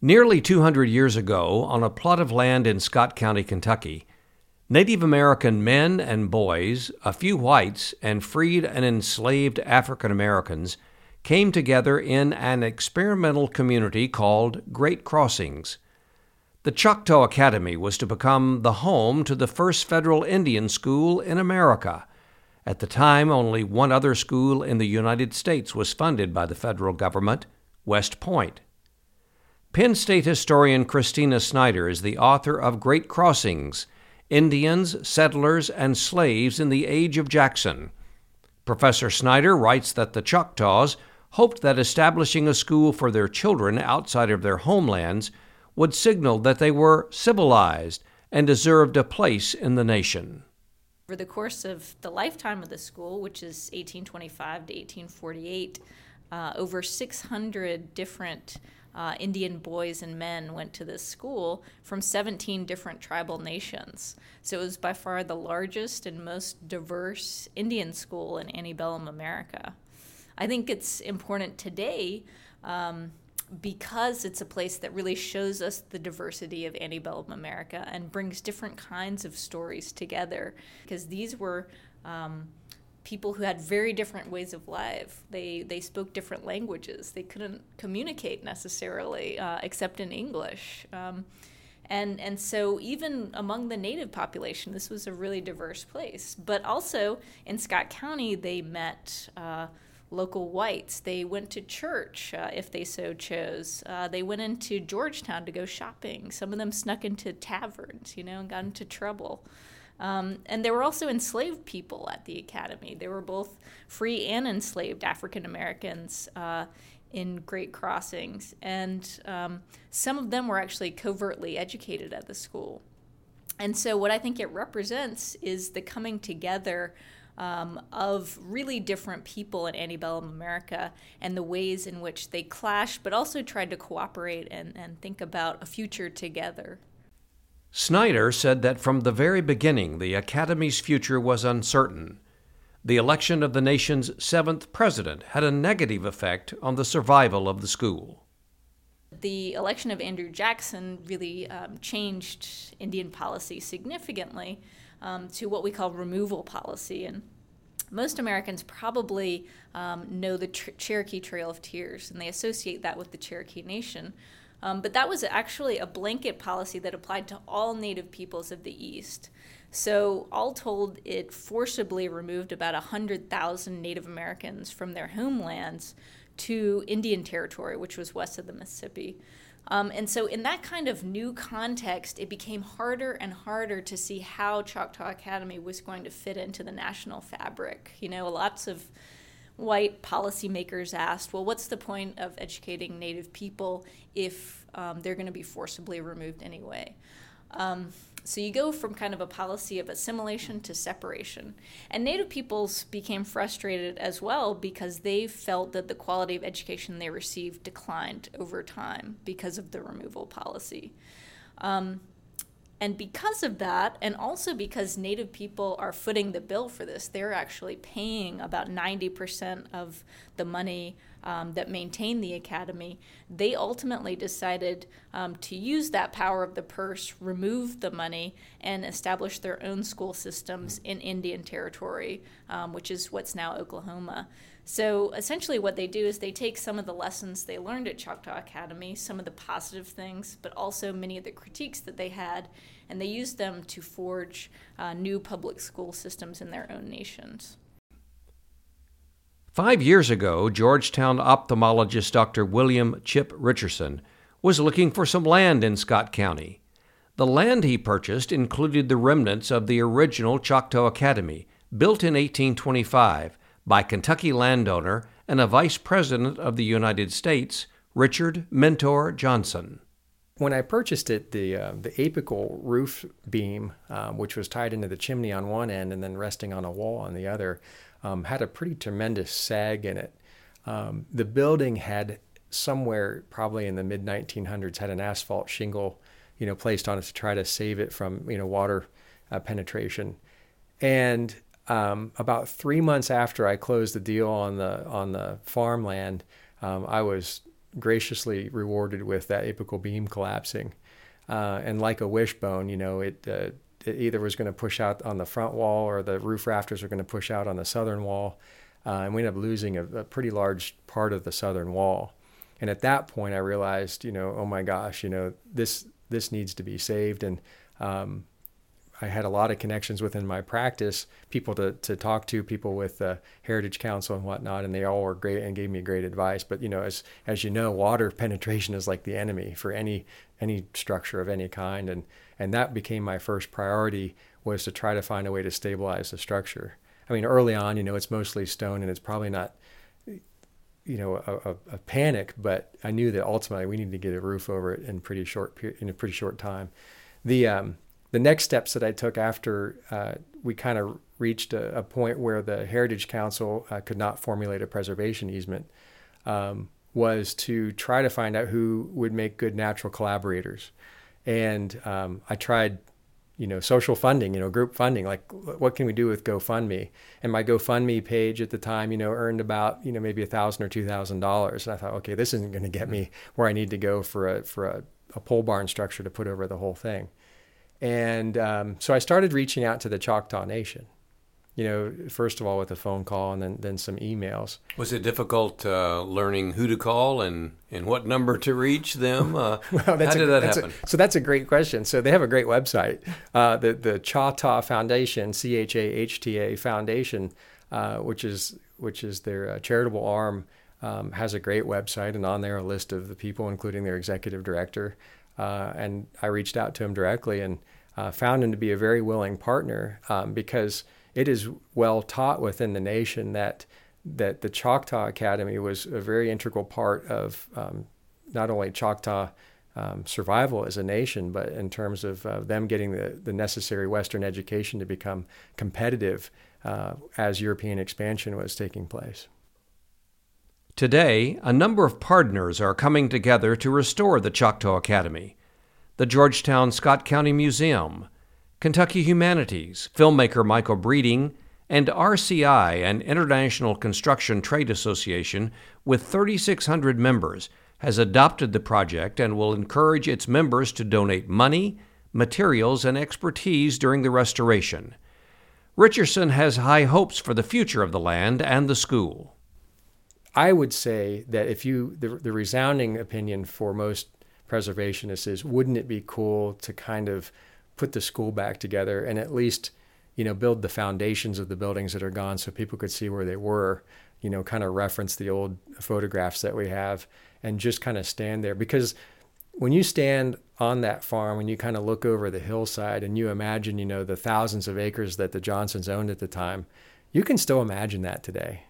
Nearly 200 years ago, on a plot of land in Scott County, Kentucky, Native American men and boys, a few whites, and freed and enslaved African Americans came together in an experimental community called Great Crossings. The Choctaw Academy was to become the home to the first federal Indian school in America. At the time, only one other school in the United States was funded by the federal government West Point. Penn State historian Christina Snyder is the author of Great Crossings Indians, Settlers, and Slaves in the Age of Jackson. Professor Snyder writes that the Choctaws hoped that establishing a school for their children outside of their homelands would signal that they were civilized and deserved a place in the nation. Over the course of the lifetime of the school, which is 1825 to 1848, uh, over 600 different uh, Indian boys and men went to this school from 17 different tribal nations. So it was by far the largest and most diverse Indian school in antebellum America. I think it's important today um, because it's a place that really shows us the diversity of antebellum America and brings different kinds of stories together. Because these were um, people who had very different ways of life. They they spoke different languages. They couldn't communicate necessarily uh, except in English. Um, and and so even among the native population, this was a really diverse place. But also in Scott County, they met. Uh, local whites. They went to church uh, if they so chose. Uh, they went into Georgetown to go shopping. Some of them snuck into taverns, you know, and got into trouble. Um, and there were also enslaved people at the academy. There were both free and enslaved African Americans uh, in Great Crossings. And um, some of them were actually covertly educated at the school. And so, what I think it represents is the coming together um, of really different people in antebellum America and the ways in which they clashed, but also tried to cooperate and, and think about a future together. Snyder said that from the very beginning the Academy's future was uncertain. The election of the nation's seventh president had a negative effect on the survival of the school. The election of Andrew Jackson really um, changed Indian policy significantly um, to what we call removal policy. And most Americans probably um, know the Cherokee Trail of Tears, and they associate that with the Cherokee Nation. Um, but that was actually a blanket policy that applied to all Native peoples of the East. So, all told, it forcibly removed about 100,000 Native Americans from their homelands to Indian Territory, which was west of the Mississippi. Um, and so, in that kind of new context, it became harder and harder to see how Choctaw Academy was going to fit into the national fabric. You know, lots of white policymakers asked, well, what's the point of educating Native people if um, they're going to be forcibly removed anyway? Um, so you go from kind of a policy of assimilation to separation. And Native peoples became frustrated as well because they felt that the quality of education they received declined over time because of the removal policy. Um, and because of that, and also because Native people are footing the bill for this, they're actually paying about 90% of the money um, that maintain the academy. They ultimately decided um, to use that power of the purse, remove the money, and establish their own school systems in Indian Territory, um, which is what's now Oklahoma. So essentially, what they do is they take some of the lessons they learned at Choctaw Academy, some of the positive things, but also many of the critiques that they had, and they use them to forge uh, new public school systems in their own nations. Five years ago, Georgetown ophthalmologist Dr. William Chip Richardson was looking for some land in Scott County. The land he purchased included the remnants of the original Choctaw Academy, built in 1825 by Kentucky landowner and a vice president of the United States, Richard Mentor Johnson. When I purchased it, the uh, the apical roof beam, um, which was tied into the chimney on one end and then resting on a wall on the other, um, had a pretty tremendous sag in it. Um, the building had somewhere probably in the mid 1900s had an asphalt shingle, you know, placed on it to try to save it from you know water uh, penetration, and um, about three months after I closed the deal on the on the farmland, um, I was graciously rewarded with that apical beam collapsing. Uh, and like a wishbone, you know, it, uh, it either was going to push out on the front wall or the roof rafters were going to push out on the southern wall. Uh, and we ended up losing a, a, pretty large part of the southern wall. And at that point, I realized, you know, oh my gosh, you know, this this needs to be saved. And um, I had a lot of connections within my practice, people to, to talk to, people with the Heritage Council and whatnot, and they all were great and gave me great advice. But you know, as as you know, water penetration is like the enemy for any any structure of any kind, and and that became my first priority was to try to find a way to stabilize the structure. I mean, early on, you know, it's mostly stone, and it's probably not you know a, a, a, panic, but I knew that ultimately we needed to get a roof over it in pretty short in a pretty short time. The um, the next steps that I took after uh, we kind of reached a, a, point where the Heritage Council uh, could not formulate a preservation easement um, was to try to find out who would make good natural collaborators, and um, I tried you know, social funding, you know, group funding, like what can we do with GoFundMe? And my GoFundMe page at the time, you know, earned about, you know, maybe a thousand or two thousand dollars. And I thought, okay, this isn't going to get me where I need to go for a for a, a pole barn structure to put over the whole thing. And um, so I started reaching out to the Choctaw Nation you know, first of all with a phone call and then, then some emails. Was it difficult uh, learning who to call and, and what number to reach them? Uh, well, how did a, that happen? A, so that's a great question. So they have a great website. Uh, the, the Chahta Foundation, C-H-A-H-T-A Foundation, uh, which is, which is their uh, charitable arm, um, has a great website and on there a list of the people, including their executive director. Uh, and I reached out to him directly and found him to be a very willing partner um, because – it is well taught within the nation that that the Choctaw Academy was a very integral part of um, not only Choctaw um, survival as a nation, but in terms of uh, them getting the, the necessary Western education to become competitive uh, as European expansion was taking place. Today, a number of partners are coming together to restore the Choctaw Academy. The Georgetown Scott County Museum, Kentucky Humanities, filmmaker Michael Breeding, and RCI, an international construction trade association with 3,600 members, has adopted the project and will encourage its members to donate money, materials, and expertise during the restoration. Richardson has high hopes for the future of the land and the school. I would say that if you, the, the resounding opinion for most preservationists is, wouldn't it be cool to kind of put the school back together and at least you know build the foundations of the buildings that are gone so people could see where they were you know kind of reference the old photographs that we have and just kind of stand there? Because when you stand on that farm and you kind of look over the hillside and you imagine you know the thousands of acres that the johnsons owned at the time you can still imagine that today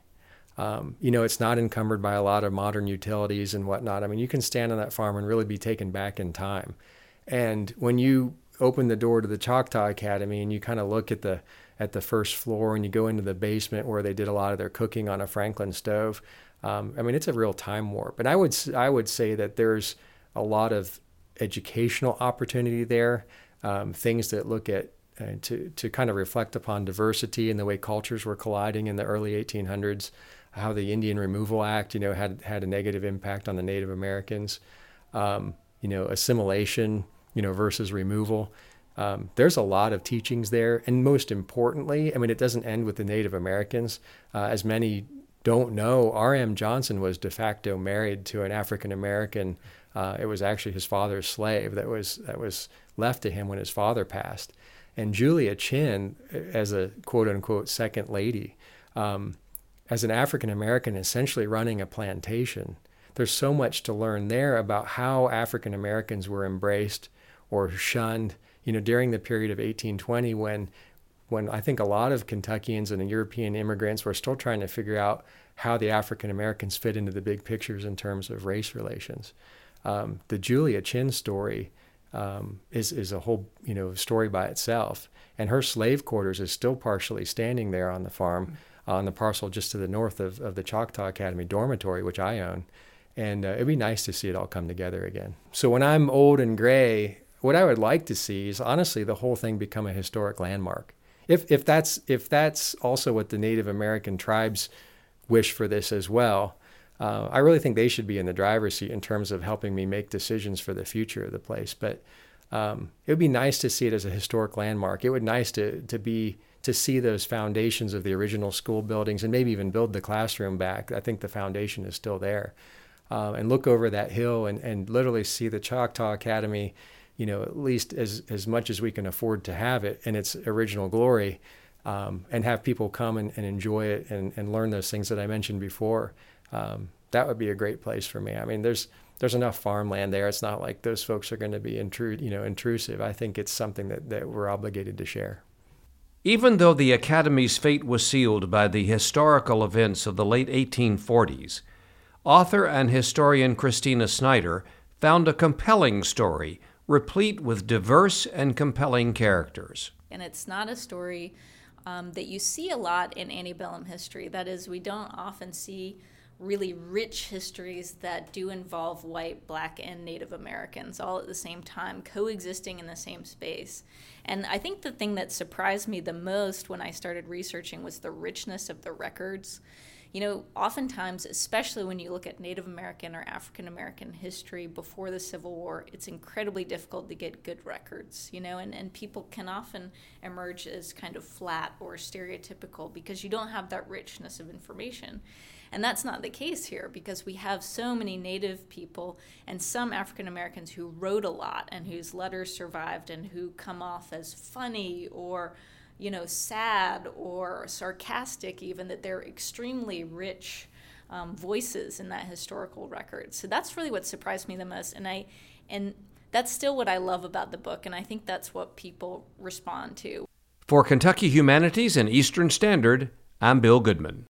um, you know it's not encumbered by a lot of modern utilities and whatnot i mean you can stand on that farm and really be taken back in time and when you open the door to the Choctaw Academy and you kind of look at the at the first floor and you go into the basement where they did a lot of their cooking on a Franklin stove. Um, I mean, it's a real time warp. And I would I would say that there's a lot of educational opportunity there, um, things that look at uh, to to kind of reflect upon diversity and the way cultures were colliding in the early 1800s, how the Indian Removal Act, you know, had had a negative impact on the Native Americans, um, you know, assimilation you know, versus removal. Um, there's a lot of teachings there, and most importantly, I mean, it doesn't end with the Native Americans. Uh, as many don't know, R.M. Johnson was de facto married to an African American. Uh, it was actually his father's slave that was that was left to him when his father passed. And Julia Chinn, as a quote unquote second lady, um, as an African American, essentially running a plantation. There's so much to learn there about how African Americans were embraced or shunned, you know, during the period of 1820 when when I think a lot of Kentuckians and European immigrants were still trying to figure out how the African Americans fit into the big pictures in terms of race relations. Um, the Julia Chinn story um, is is a whole you know story by itself, and her slave quarters is still partially standing there on the farm, on the parcel just to the north of, of the Choctaw Academy dormitory, which I own. And uh, it'd be nice to see it all come together again. So when I'm old and gray, what I would like to see is honestly the whole thing become a historic landmark. If if that's if that's also what the Native American tribes wish for this as well, uh, I really think they should be in the driver's seat in terms of helping me make decisions for the future of the place. But um, it would be nice to see it as a historic landmark. It would nice to to be to see those foundations of the original school buildings and maybe even build the classroom back. I think the foundation is still there. Uh, and look over that hill and, and literally see the Choctaw Academy, you know, at least as, as much as we can afford to have it in its original glory, um, and have people come and, and enjoy it and, and learn those things that I mentioned before. Um, that would be a great place for me. I mean, there's there's enough farmland there. It's not like those folks are going to be intrude, you know, intrusive. I think it's something that, that we're obligated to share. Even though the Academy's fate was sealed by the historical events of the late 1840s, author and historian Christina Snyder found a compelling story replete with diverse and compelling characters. And it's not a story um, that you see a lot in antebellum history. That is, we don't often see really rich histories that do involve white, black, and Native Americans all at the same time, coexisting in the same space. And I think the thing that surprised me the most when I started researching was the richness of the records. You know, oftentimes, especially when you look at Native American or African American history before the Civil War, it's incredibly difficult to get good records, you know, and, and people can often emerge as kind of flat or stereotypical because you don't have that richness of information. And that's not the case here because we have so many Native people and some African Americans who wrote a lot and whose letters survived and who come off as funny or, you know, sad or sarcastic, even that they're extremely rich. Um, voices in that historical record. So that's really what surprised me the most, and I, and that's still what I love about the book, and I think that's what people respond to. For Kentucky Humanities and Eastern Standard, I'm Bill Goodman.